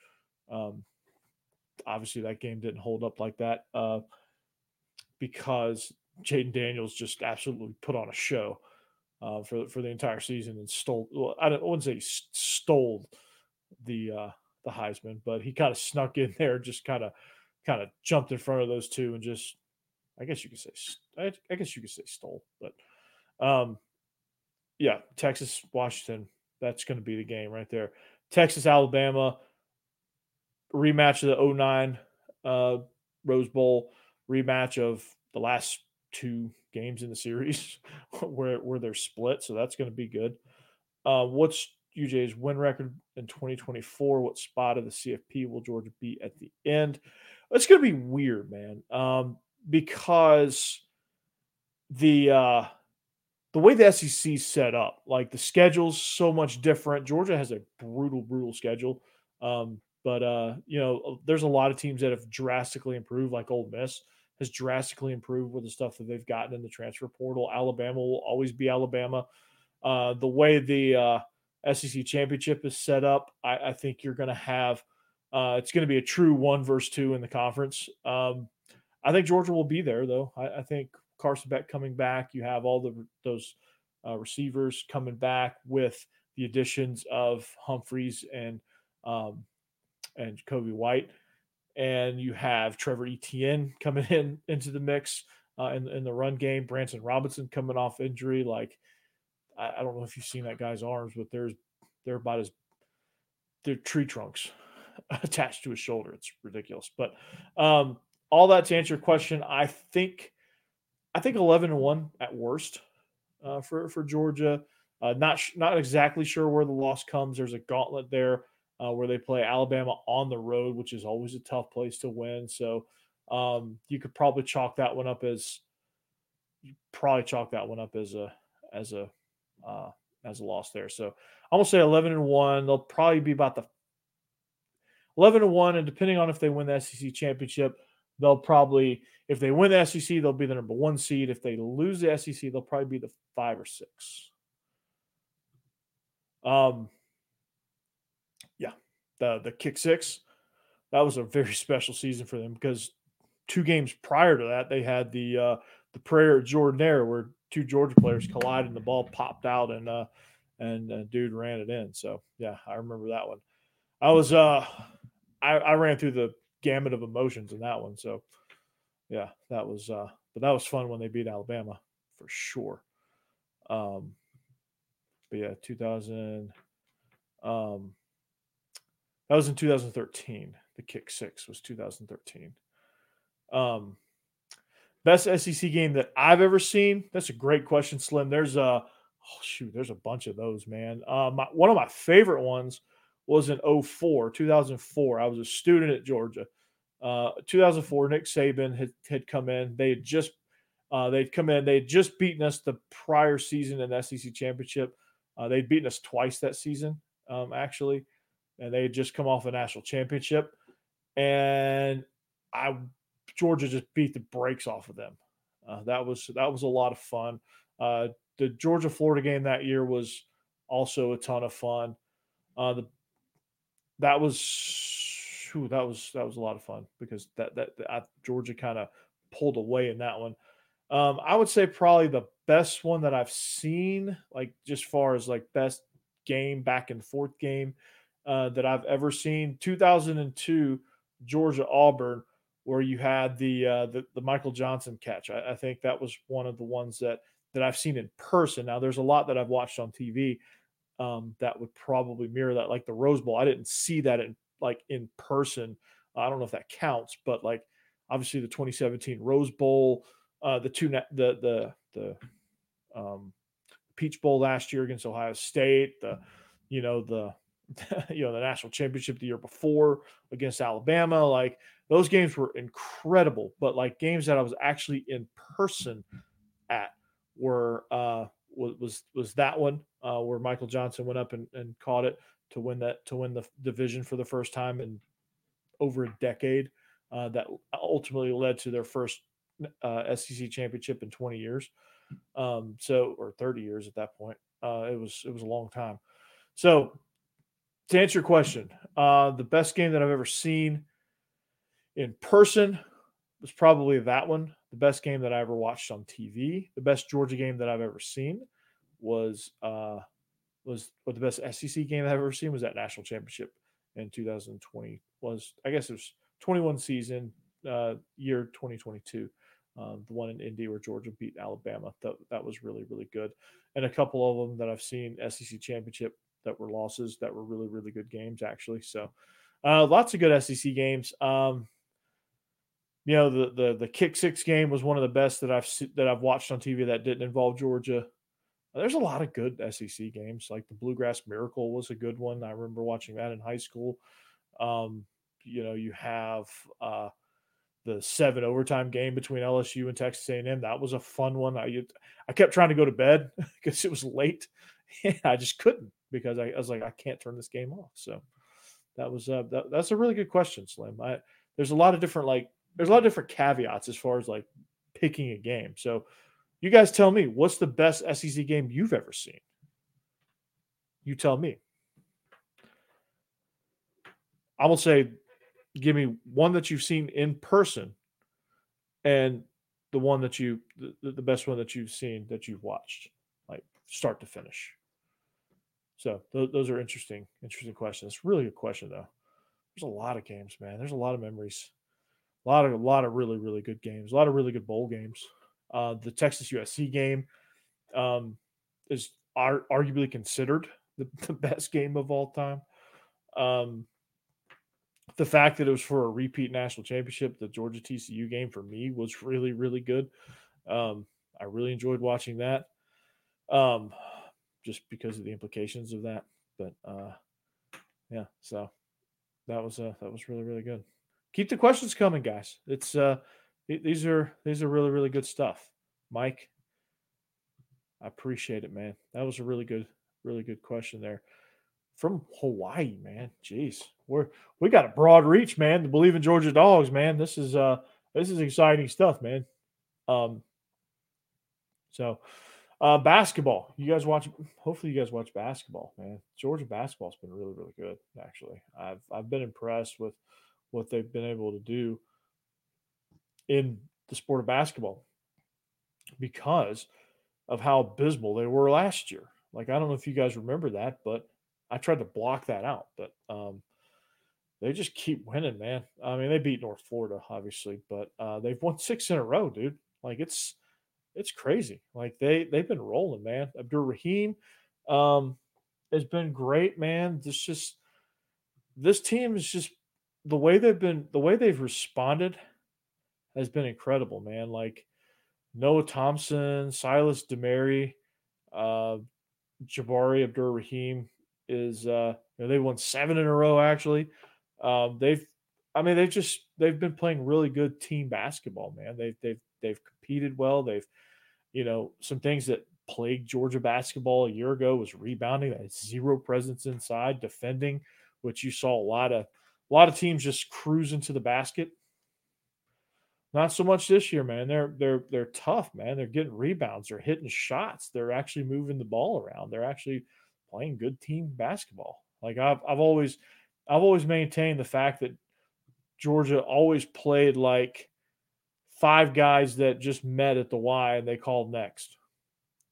um, obviously that game didn't hold up like that uh, because Jayden Daniels just absolutely put on a show uh, for for the entire season and stole. Well, I, don't, I wouldn't say stole the uh, the Heisman, but he kind of snuck in (laughs) there, just kind of kind of jumped in front of those two and just, I guess you could say, I, I guess you could say stole, but um, yeah, Texas Washington, that's going to be the game right there. Texas Alabama rematch of the 09 uh, Rose Bowl rematch of the last two games in the series (laughs) where where they're split, so that's going to be good. Uh, what's UJ's win record in 2024? What spot of the CFP will Georgia be at the end? It's going to be weird, man, um, because the uh, the way the SEC set up, like the schedule's so much different. Georgia has a brutal, brutal schedule. Um, but uh, you know, there's a lot of teams that have drastically improved, like Ole Miss has drastically improved with the stuff that they've gotten in the transfer portal. Alabama will always be Alabama. Uh, the way the uh, SEC championship is set up, I, I think you're going to have uh, it's going to be a true one versus two in the conference. Um, I think Georgia will be there, though. I, I, think Carson Beck coming back. You have all the those uh, receivers coming back with the additions of Humphreys and um, and Kobe White and you have Trevor Etienne coming (laughs) in into the mix uh, in, in the run game. Branson Robinson coming off injury. Like, I, I, don't know if you've seen that guy's arms, but there's they're about as they're tree trunks (laughs) attached to his shoulder. It's ridiculous. But um, all that to answer your question, I think I think eleven and one at worst uh, for for Georgia. Uh, not not exactly sure where the loss comes. There's a gauntlet there uh, where they play Alabama on the road, which is always a tough place to win. So um, you could probably chalk that one up as you probably chalk that one up as a as a uh, as a loss there. So I'm gonna say 11 and one. They'll probably be about the 11 and one, and depending on if they win the SEC championship, they'll probably if they win the SEC, they'll be the number one seed. If they lose the SEC, they'll probably be the five or six. Um, the the kick six. That was a very (laughs) special season for them because two games prior to that they had the uh, the prayer Jordan where two Georgia players collided and the ball popped out and uh, and dude ran it in. So yeah, I remember that one. I was uh I, I ran through the gamut of emotions in that one. So yeah, that was uh but that was fun when they beat Alabama for sure. Um but yeah, 2000 um that was in 2013. The kick six was 2013. Um, best SEC game that I've ever seen. That's a great question, Slim. There's a oh shoot, there's a bunch of those, man. Uh, my, one of my favorite ones was in 04, 2004. I was a student at Georgia. Uh, 2004, Nick Saban had, had come in. They had just uh, they'd come in. They had just beaten us the prior season in the SEC championship. Uh, they'd beaten us twice that season, um, actually and they had just come off a national championship, and I Georgia just beat the brakes off of them. Uh, that was that was a lot of fun. Uh, the Georgia Florida game that year was also a ton of fun. Uh, the that was whew, that was that was a lot of fun because that that, that Georgia kind of pulled away in that one. Um, I would say probably the best one that I've seen, like just far as like best game back and forth game, uh, that I've ever seen. 2002 Georgia Auburn, where you had the uh, the, the Michael Johnson catch. I, I, think that was one of the ones that that I've seen in person. Now there's a lot that I've watched on TV um, that would probably mirror that, like the Rose Bowl. I didn't see that in like in person. I don't know if that counts, but like obviously the 2017 Rose Bowl, uh, the two the the the um, Peach Bowl last year against Ohio State, the you know the (laughs) you know the national championship the year before against Alabama. Like those games were incredible, but like games that I was actually in person at were uh was was, that one uh, where Michael Johnson went up and, and caught it. to win that to win the division for the first time in over a decade. Uh, that ultimately led to their first uh, SEC championship in 20 years. Um, so or 30 years at that point. Uh, it was it was a long time. So to answer your question, uh, the best game that I've ever seen in person was probably that one. The best game that I ever watched on TV, the best Georgia game that I've ever seen was uh, was what the best SEC game I've ever seen was that national championship in 2020. Was I guess it was 21 season uh, year 2022. Um, the one in Indy where Georgia beat Alabama. That that was really really good, and a couple of them that I've seen SEC championship that were losses that were really really good games actually. So uh, lots of good SEC games. Um, you know the the the kick six game was one of the best that I've that I've watched on TV that didn't involve Georgia. There's a lot of good SEC games, like the Bluegrass Miracle was a good one. I remember watching that in high school. Um, you know, you have uh, the seven overtime game between LSU and Texas A&M. That was a fun one. I I kept trying to go to bed (laughs) because it was late. (laughs) I just couldn't because I, I, was like, I can't turn this game off. So that was uh, that, that's a really good question, Slim. I, there's a lot of different like there's a lot of different caveats as far as like picking a game. So you guys tell me what's the best SEC game you've ever seen. You tell me. I will say, give me one that you've seen in person, and the one that you the, the best one that you've seen that you've watched, like start to finish. So th- those are interesting, interesting questions. It's Really good question though. There's a lot of games, man. There's a lot of memories. A lot of a lot of really really good games. A lot of really good bowl games. Uh, the Texas USC game um, is ar- arguably considered the, (laughs) the, best game of all time. Um, the fact that it was for a repeat national championship, the Georgia TCU game for me was really really good. Um, I really enjoyed watching that. Um, just because of the implications of that. But uh, yeah, so that was uh, that was really really good. Keep the questions coming, guys. It's uh, these are these are really really good stuff. Mike, I appreciate it, man. That was a really good really good question there from Hawaii, man. Jeez, we're we got a broad reach, man. To Bleav in Georgia Dawgs, man. This is uh this is exciting stuff, man. Um, so uh, basketball. You guys watch? Hopefully, you guys watch basketball, man. Georgia basketball's been really, really good. Actually, I've I've been impressed with what they've been able to do in the sport of basketball because of how abysmal they were last year. Like I don't know if you guys remember that, but I tried to block that out. But um, they just keep winning, man. I mean, they beat North Florida, obviously, but uh, they've won six in a row, dude. Like it's it's crazy. Like they they've been rolling, man. Abdur Rahim um, has been great, man. This just this team is just the way they've been the way they've responded has been incredible, man. Like Noah Thomasson, Silas Demary, uh, Jabari Abdur Rahim is uh, you know, they won seven in a row actually. Um, they've I mean they've just they've been playing really good team basketball, man. They've they've they've competed well. They've you know, some things that plagued Georgia basketball a year ago was rebounding. Had zero presence inside, defending, which you saw a lot of a lot of teams just cruising to the basket. Not so much this year, man. They're they're they're tough, man. They're getting rebounds. They're hitting shots. They're actually moving the ball around. They're actually playing good team basketball. Like I've I've always I've always maintained the fact that Georgia always played like five guys that just met at the Y and they called next.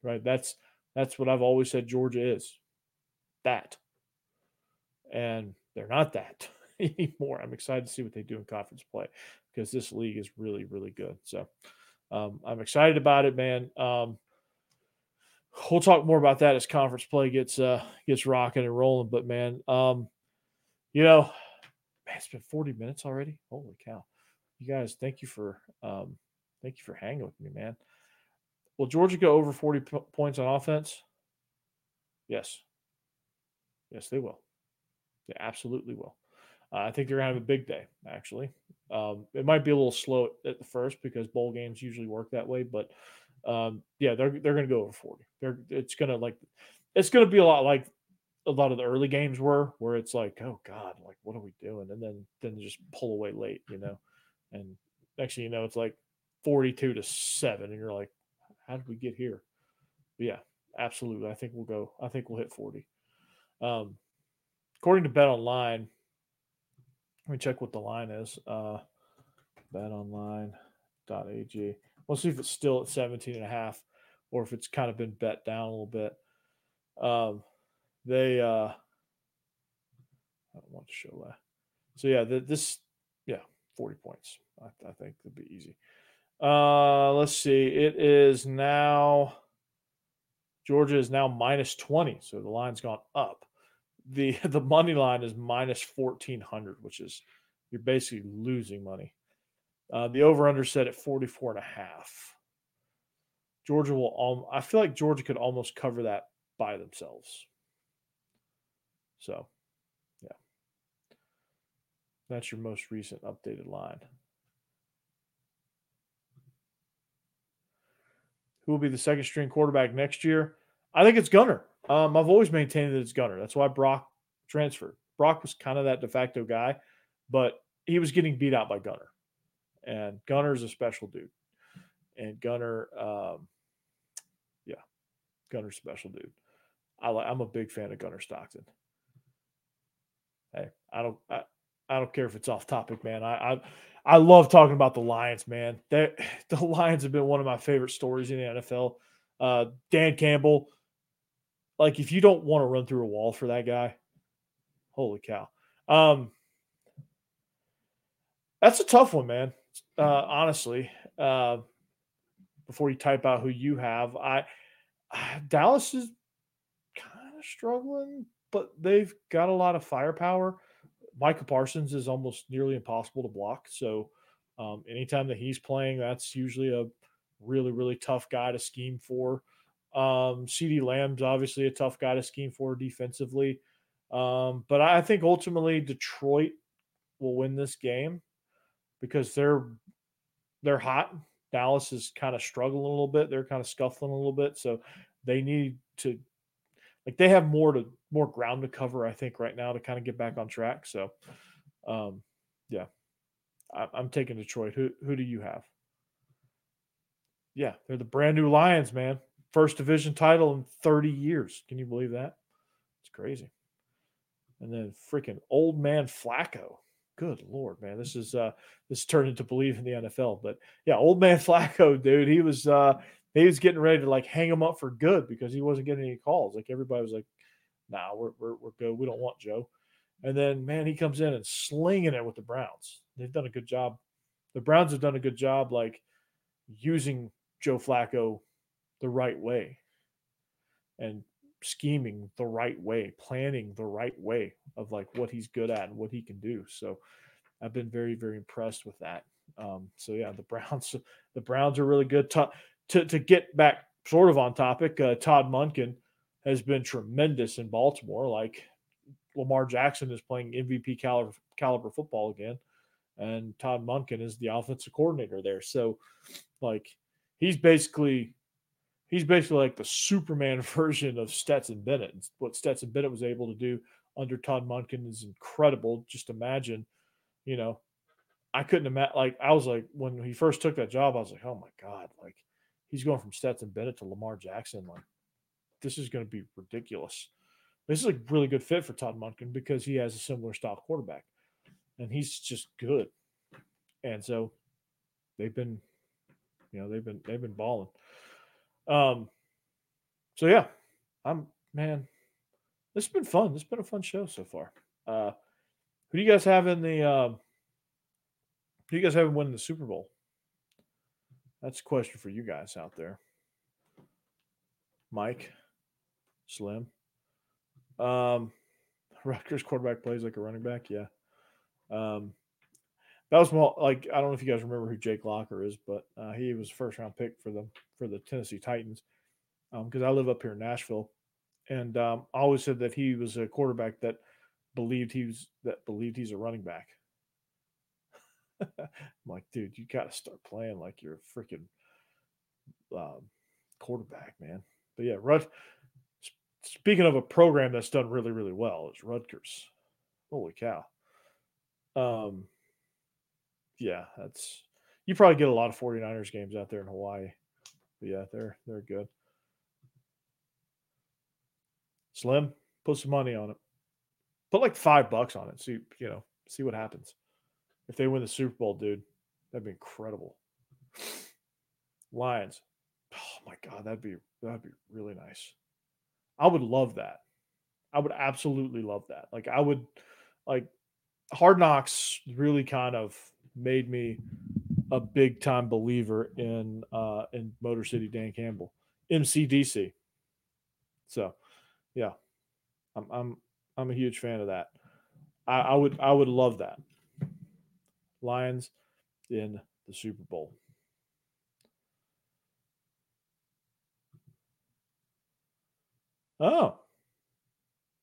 Right? That's that's what I've always said Georgia is. That. And they're not that (laughs) anymore. I'm excited to see what they do in conference play because this league is really, really good. So um, I'm excited about it, man. Um, we'll talk more about that as conference play gets uh, gets rocking and rolling. But man, um, you know, man, it's been 40 minutes already. Holy cow! You guys, thank you for um, thank you for hanging with me, man. Will Georgia go over 40 p- points on offense? Yes. Yes, they will. They absolutely will. Uh, I think they're going to have a big day, actually. Um, it might be a little slow at the first because bowl games usually work that way, but um, yeah, they're they're going to go over 40. They're it's going to like it's going to be a lot like a lot of the early games were, where it's like, oh God, like what are we doing? And then then just pull away late, you know. And next thing you know, it's like 42 to 7. And you're like, how did we get here? But yeah, absolutely. I think we'll go, I think we'll hit 40. Um, according to Bet Online, let me check what the line is. Uh, betonline.ag. We'll see if it's still at 17 and a half or if it's kind of been bet down a little bit. Um, they, uh, I don't want to show that. So yeah, the, this, yeah, 40 points. I, I think would be easy. Uh, let's see. It is now Georgia is now minus 20, so the line's gone up. The (laughs) the money line is minus 1400, which is you're basically losing money. Uh, the over under set at 44 and a half. Georgia will um, I feel like Georgia could almost cover that by themselves. So. That's your most recent updated line. Who will be the second string quarterback next year? I think it's Gunner. Um, I've always maintained that it's Gunner. That's why Brock transferred. Brock was kind of that de facto guy, but he was getting beat out by Gunner. And Gunner's a special dude. And Gunner, um, yeah, Gunner's special dude. I, I'm a big fan of Gunner Stockton. Hey, I don't. I, I don't care if it's off topic, man. I, I I love talking about the Lions, man. They, (laughs) the Lions have been one of my favorite stories in the NFL. Uh, Dan Campbell, like if you don't want to run through a wall for that guy, holy cow. Um, that's a tough one, man. Uh, honestly, uh, before you type out who you have, I (sighs) Dallas is kind of struggling, but they've got a lot of firepower. Micah Parsons is almost nearly impossible to block. So um, anytime that he's playing, that's usually a really, really tough guy to scheme for. Um, CeeDee Lamb's obviously a tough guy to scheme for defensively. Um, but I think ultimately Detroit will win this game because they're they're hot. Dallas is kind of struggling a little bit. They're kind of scuffling a little bit. So they need to like they have more to more ground to cover, I think, right now to kind of get back on track. So, um, yeah, I, am taking Detroit. Who who do you have? Yeah, they're the brand new Lions, man. First division title in 30 years. Can you believe that? It's crazy. And then freaking old man Flacco. Good lord, man. This is uh this turned into Bleav in the NFL. But yeah, old man (laughs) Flacco, dude, he was uh he was getting ready to like hang him up for good because he wasn't getting any calls. Like everybody was like, "Nah, we're we're, we're good. We don't want Joe." And then man, he comes in and slinging it with the Browns. They've done a good job. The Browns have done a good job, like using Joe Flacco the right way and scheming the right way, planning the right way of like what he's good at and what he can do. So I've been very, very impressed with that. Um, so yeah, the Browns, (laughs) the Browns are really good to to get back sort of on topic, uh, Todd Monken has been tremendous in Baltimore. Like Lamar Jackson is playing MVP caliber caliber football again, and Todd Monken is the offensive coordinator there. So, like, he's basically he's basically like the Superman (laughs) version of Stetson Bennett. What Stetson Bennett was able to do under Todd Monken is incredible. Just imagine, you know, I couldn't imagine. Like, I was like, when he first took that job, I was like, oh my god, like he's going from Stetson Bennett to Lamar Jackson. Like, this is going to be ridiculous. This is a really good fit for Todd Monken because he has a similar style quarterback, and he's just good. And so they've been, you know, they've been they've been balling. Um, so yeah, I'm man. This has been fun. This has been a fun show so far. Uh, who do you guys have in the? Uh, who do you guys have winning the Super Bowl? That's a question for you guys out there. Mike, Slim. Um, (laughs) Rutgers quarterback plays like a running back. Yeah. Um, that was more like I don't know if you guys remember who Jake Locker is, but uh, he was first round pick for the for the Tennessee Titans because um, I live up here in Nashville, and um, always said that he was a quarterback that believed he was that believed he's a running back. I'm like, dude, you got to start playing like you're a freaking um, quarterback, man. But yeah, Rut, speaking of a program that's done really, really well, is Rutgers. Holy cow. Um, yeah, that's you probably get a lot of 49ers games out there in Hawaii. But yeah, they're they're good. Slim, put some money on it. Put like five bucks on it. See, you know, see what happens. If they win the Super Bowl, dude, that'd be incredible. Lions. Oh my god, that'd be that'd be really nice. I would love that. I would absolutely love that. Like I would like Hard Knocks really kind of made me a big time believer in uh in Motor City Dan Campbell. MCDC. So yeah. I'm I'm I'm a huge fan of that. I, I would I would love that. Lions in the Super Bowl. Oh.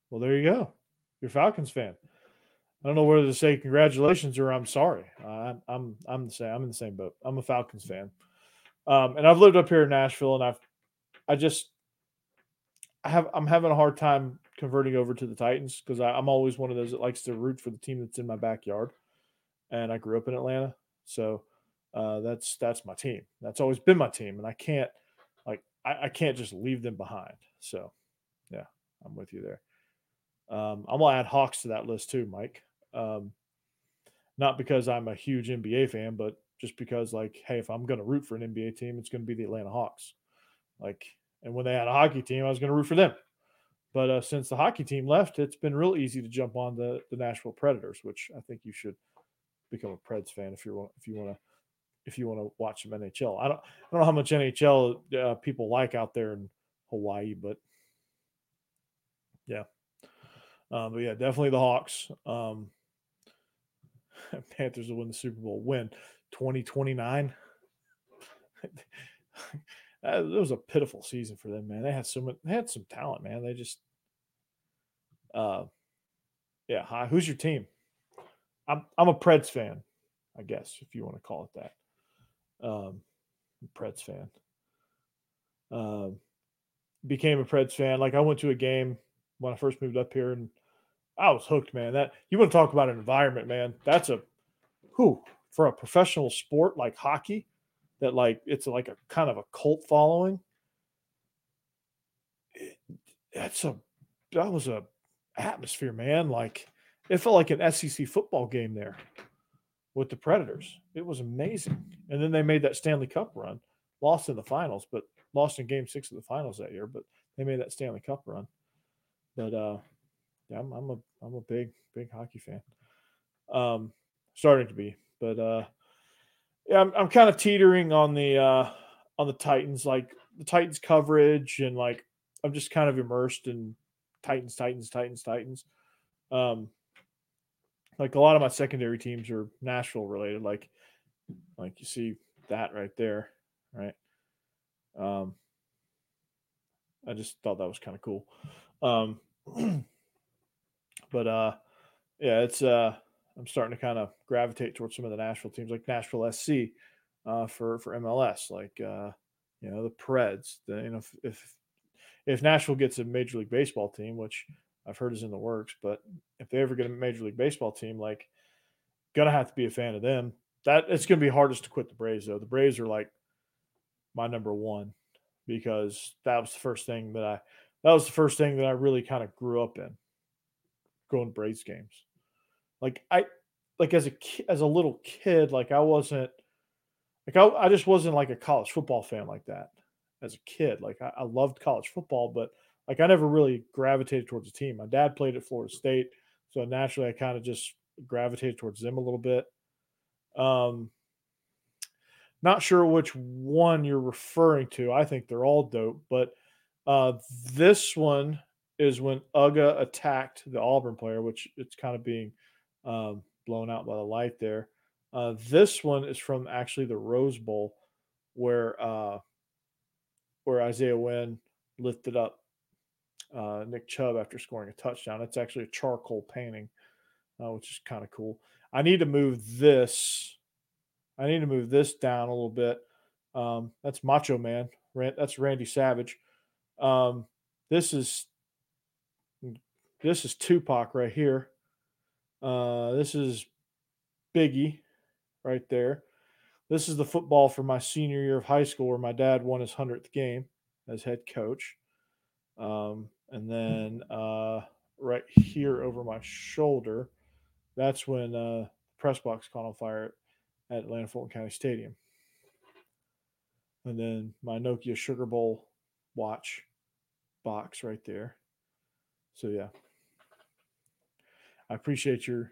Well, there you go. You're Falcons fan. I don't know whether to say congratulations or I'm sorry. Uh, I'm I'm the same. I'm in the same boat. I'm a Falcons fan, um, and I've lived up here in Nashville, and I've I just I have I'm having a hard time converting over to the Titans because I'm always one of those that likes to root for the team that's in my backyard, and I grew up in Atlanta, so uh, that's that's my team. That's always been my team, and I can't like I, I can't just leave them behind. So yeah, I'm with you there. Um, I'm gonna add Hawks to that list too, Mike. Um, not because I'm a huge NBA fan, but just because, like, hey, if I'm to root for an NBA team, it's to be the Atlanta Hawks. Like, and when they had a hockey team, I was to root for them. But uh, since the hockey team left, it's been real easy to jump on the the Nashville Predators, which I think you should become a Preds fan if you if you want to if you want to watch some NHL. I don't I don't know how much NHL uh, people like out there in Hawaii, but yeah, uh, but yeah, definitely the Hawks. Um, (laughs) Panthers will win the Super Bowl. Win 2029. (laughs) that was a pitiful season for them, man. They had so much, they had some talent, man. They just, uh, yeah. Hi, who's your team? I'm I'm a Preds fan, I guess if you want to call it that. Um, Preds fan. Um, became a Preds fan. Like I went to a game when I first moved up here, and I was hooked, man. That you want to talk about an environment, man. That's a who for a professional sport like hockey that like it's like a kind of a cult following. It, that's a that was a atmosphere, man. Like it felt like an SEC football game there with the Predators. It was amazing. And then they made that Stanley Cup run, lost in the finals, but lost in game six of the finals that year, but they made that Stanley Cup run. But uh yeah, I'm, I'm a I'm a big big hockey fan. Um, starting to be, but uh, yeah, I'm, I'm kind of teetering on the uh, on the Titans, like the Titans coverage, and like I'm just kind of immersed in Titans, Titans, Titans, Titans. Um, like a lot of my secondary teams are Nashville related, like like you see that right there, right? Um, I just thought that was kind of cool. Um, (clears throat) but uh, yeah, it's uh, I'm starting to kind of gravitate towards some of the Nashville teams, like Nashville SC, uh, for for MLS, like uh, you know the Preds. The, you know if, if if Nashville gets a Major League Baseball team, which I've heard is in the works, but if they ever get a Major League Baseball team, like gonna have to be a fan of them. That it's gonna be hardest to quit the Braves though. The Braves are like my number one because that was the first thing that I that was the first thing that I really kind of grew up in going Braves games. Like I like as a as a little kid, like I wasn't like I, I just wasn't like a college football fan like that as a kid. Like I, I loved college football, but like I never really gravitated towards a team. My dad played at Florida State, so naturally I kind of just gravitated towards them a little bit. Um, not sure which one you're referring to. I think they're all dope, but uh, this one is when Uga attacked the Auburn player, which it's kind of being um, blown out by the light there. Uh, this one is from actually the Rose Bowl, where uh, where Isaiah Wynn lifted up uh, Nick Chubb after scoring a touchdown. It's actually a charcoal painting, uh, which is kind of cool. I need to move this. I need to move this down a little bit. Um, that's Macho Man. That's Randy Savage. Um, this is This is Tupac right here. Uh, this is Biggie right there. This is the football for my senior year of high school where my dad won his 100th game as head coach. Um, and then uh, right here over my shoulder, that's when uh, press box caught on fire at Atlanta Fulton County Stadium. And then my Nokia Sugar Bowl watch box right there. So yeah. I appreciate your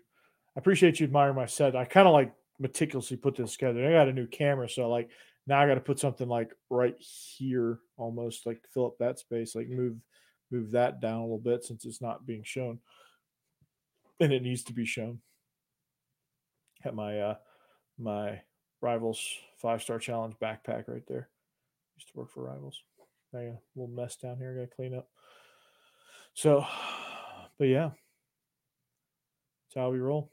I appreciate you admiring my set. I kind of like meticulously put this together. I got a new camera, so like now I got to put something like right here, almost like fill up that space, like move move that down a little bit since it's not being shown, and it needs to be shown. Got my uh my rivals five star challenge backpack right there. Used to work for rivals. I got a little mess down here. Got to clean up. So, but yeah, that's how we roll.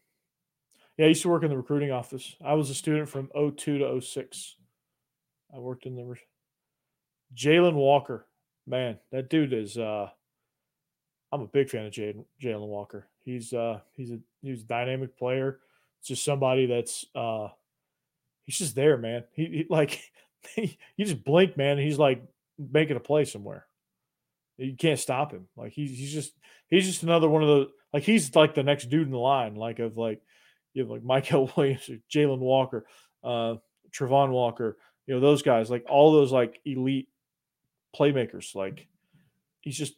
Yeah, I used to work in the recruiting office. I was a student from 02 to 06. I worked in the re- Jalon Walker. Man, that dude is uh I'm a big fan of Jalon Walker. He's uh he's a he's a dynamic player. It's just somebody that's uh he's just there, man. He, he (laughs) like he, you just blink, man. he's like making a play somewhere. You can't stop him. Like he's he's just he's just another one of the like he's like the next dude in the line, like of like you have like Michael (laughs) Williams, Jalon Walker, uh, Travon Walker, you know, those guys, like all those like elite playmakers. Like he's just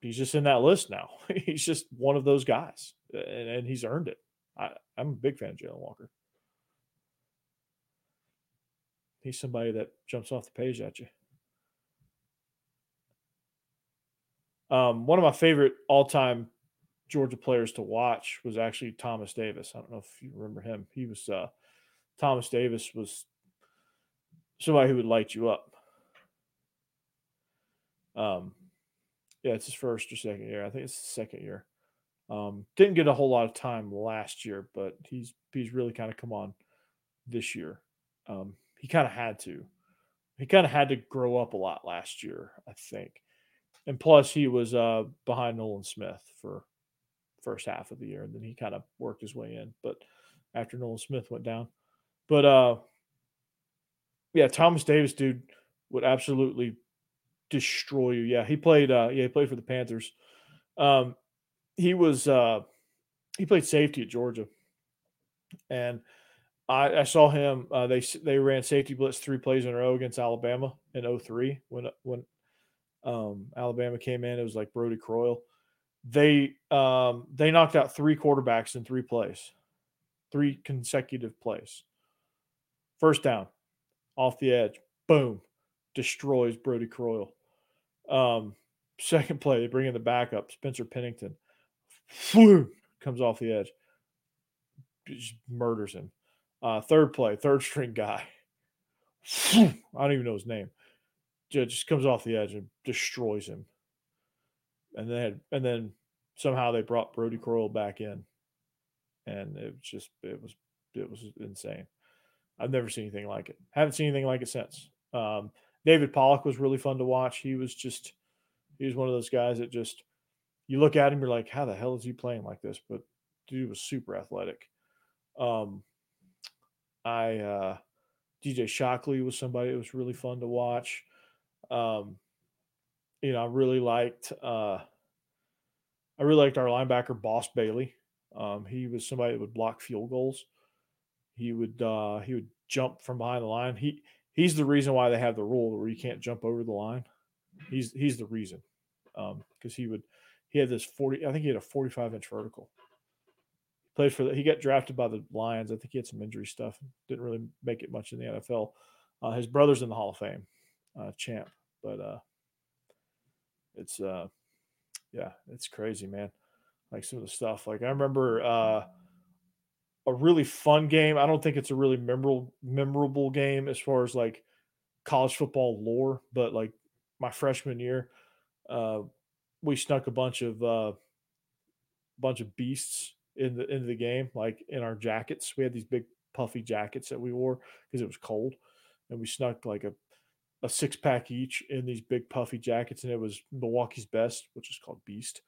he's just in that list now. (laughs) he's just one of those guys, and, and he's earned it. I, I'm a big fan of Jalon Walker. He's somebody that jumps off the page at you. Um, one of my favorite all-time Georgia players to watch was actually Thomas Davis. I don't know if you remember him. He was uh, Thomas Davis was somebody who would light you up. Um, yeah, it's his first or second year. I think it's the second year. Um, didn't get a whole lot of time last year, but he's he's really kind of come on this year. Um, he kind of had to. He kind of had to grow up a lot last year, I think. And plus, he was uh, behind Nolan Smith for first half of the year, and then he kind of worked his way in. But after Nolan Smith went down, but uh, yeah, Thomas Davis, dude, would absolutely destroy you. Yeah, he played. Uh, yeah, he played for the Panthers. Um, he was. Uh, he played safety at Georgia, and I, I saw him. Uh, they they ran safety blitz three plays in a row against Alabama in 03 when when um, Alabama came in. It was like Brodie Croyle they um, they knocked out three quarterbacks in three plays, three consecutive plays. First down, off the edge, boom, destroys Brodie Croyle. Um, second play, they bring in the backup, Spencer Pennington, comes off the edge, just murders him. Uh, third play, third string guy, I don't even know his name, just comes off the edge and destroys him and then and then somehow they brought Brodie Croyle back in, and it was just it was it was insane. I've never seen anything like it. Haven't seen anything like it since. Um, David Pollack was really fun to watch. He was just he was one of those guys that just you look at him, you're like, how the hell is he playing like this? But dude was super athletic. Um, I uh, DJ Shockley was somebody that was really fun to watch. Um, you know, I really liked uh, I really liked our linebacker Boss Bailey. Um, he was somebody that would block field goals. He would uh, he would jump from behind the line. He he's the reason why they have the rule where you can't jump over the line. He's he's the reason because um, he would he had this forty I think he had a forty five inch vertical. Played for the, he got drafted by the Lions. I think he had some injury stuff. Didn't really make it much in the NFL. Uh, his brother's in the Hall of Fame, uh, champ, but uh, it's uh yeah, it's crazy, man. Like some of the stuff. Like I remember uh a really fun game. I don't think it's a really memorable memorable game as far as like college football lore, but like my freshman year, uh we snuck a bunch of uh bunch of beasts in the into the game, like in our jackets. We had these big puffy jackets that we wore because it was cold. And we snuck like a a six pack each in these big puffy jackets, and it was Milwaukee's best, which is called Beast.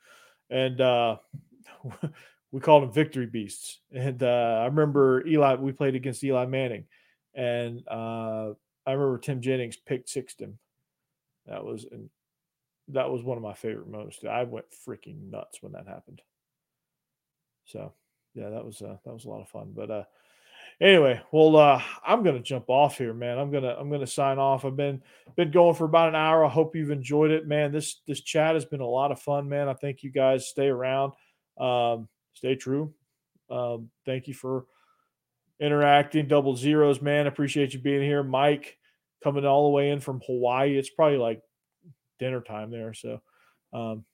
and uh, (laughs) we called them victory beasts. And uh, I remember Eli. We played against Eli Manning, and uh, I remember Tim Jennings picked sixed him. That was that was one of my favorite moments. I went freaking nuts when that happened. So yeah, that was uh, that was a lot of fun. But uh, anyway, well, uh, I'm gonna jump off here, man. I'm gonna I'm gonna sign off. I've been been going for about an hour. I hope you've enjoyed it, man. This this chat has been a lot of fun, man. I think you guys stay around, um, stay true. Um, thank you for interacting. Double zeros, man. Appreciate you being here, Mike. Coming all the way in from Hawaii. It's probably like dinner time there, so um,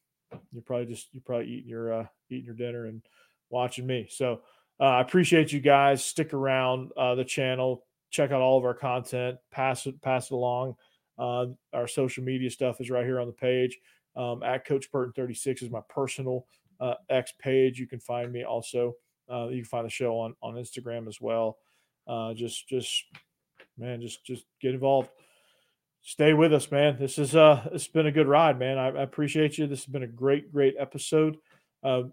you're probably just you're probably eating your uh, eating your dinner and watching me. So uh, I appreciate you guys. Stick around uh, the channel. Check out all of our content. Pass it pass it along. Uh, our social media stuff is right here on the page. Um, at Coach Burton 36 is my personal uh, X page. You can find me also. Uh, you can find the show on on Instagram as well. Uh, just just man, just just get involved. Stay with us, man. This is uh, it's been a good ride, man. I, I appreciate you. This has been a great, great episode. Uh,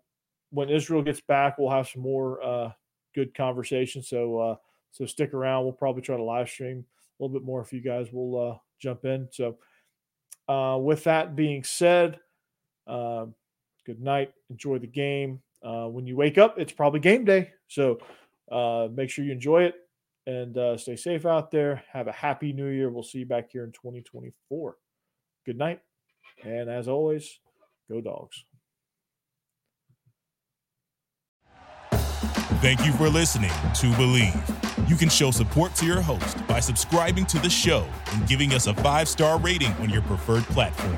when Israel gets back, we'll have some more uh, good conversation. So uh, so stick around. We'll probably try to live stream a little bit more if you guys will uh, jump in. So uh, with that being said, uh, good night. Enjoy the game. Uh, when you wake up, it's probably game day. So uh, make sure you enjoy it and uh, stay safe out there. Have a happy new year. We'll see you back here in 2024. Good night. And as always, go dogs. Thank you for listening to Bleav. You can show support to your host by subscribing to the show and giving us a five star rating on your preferred platform.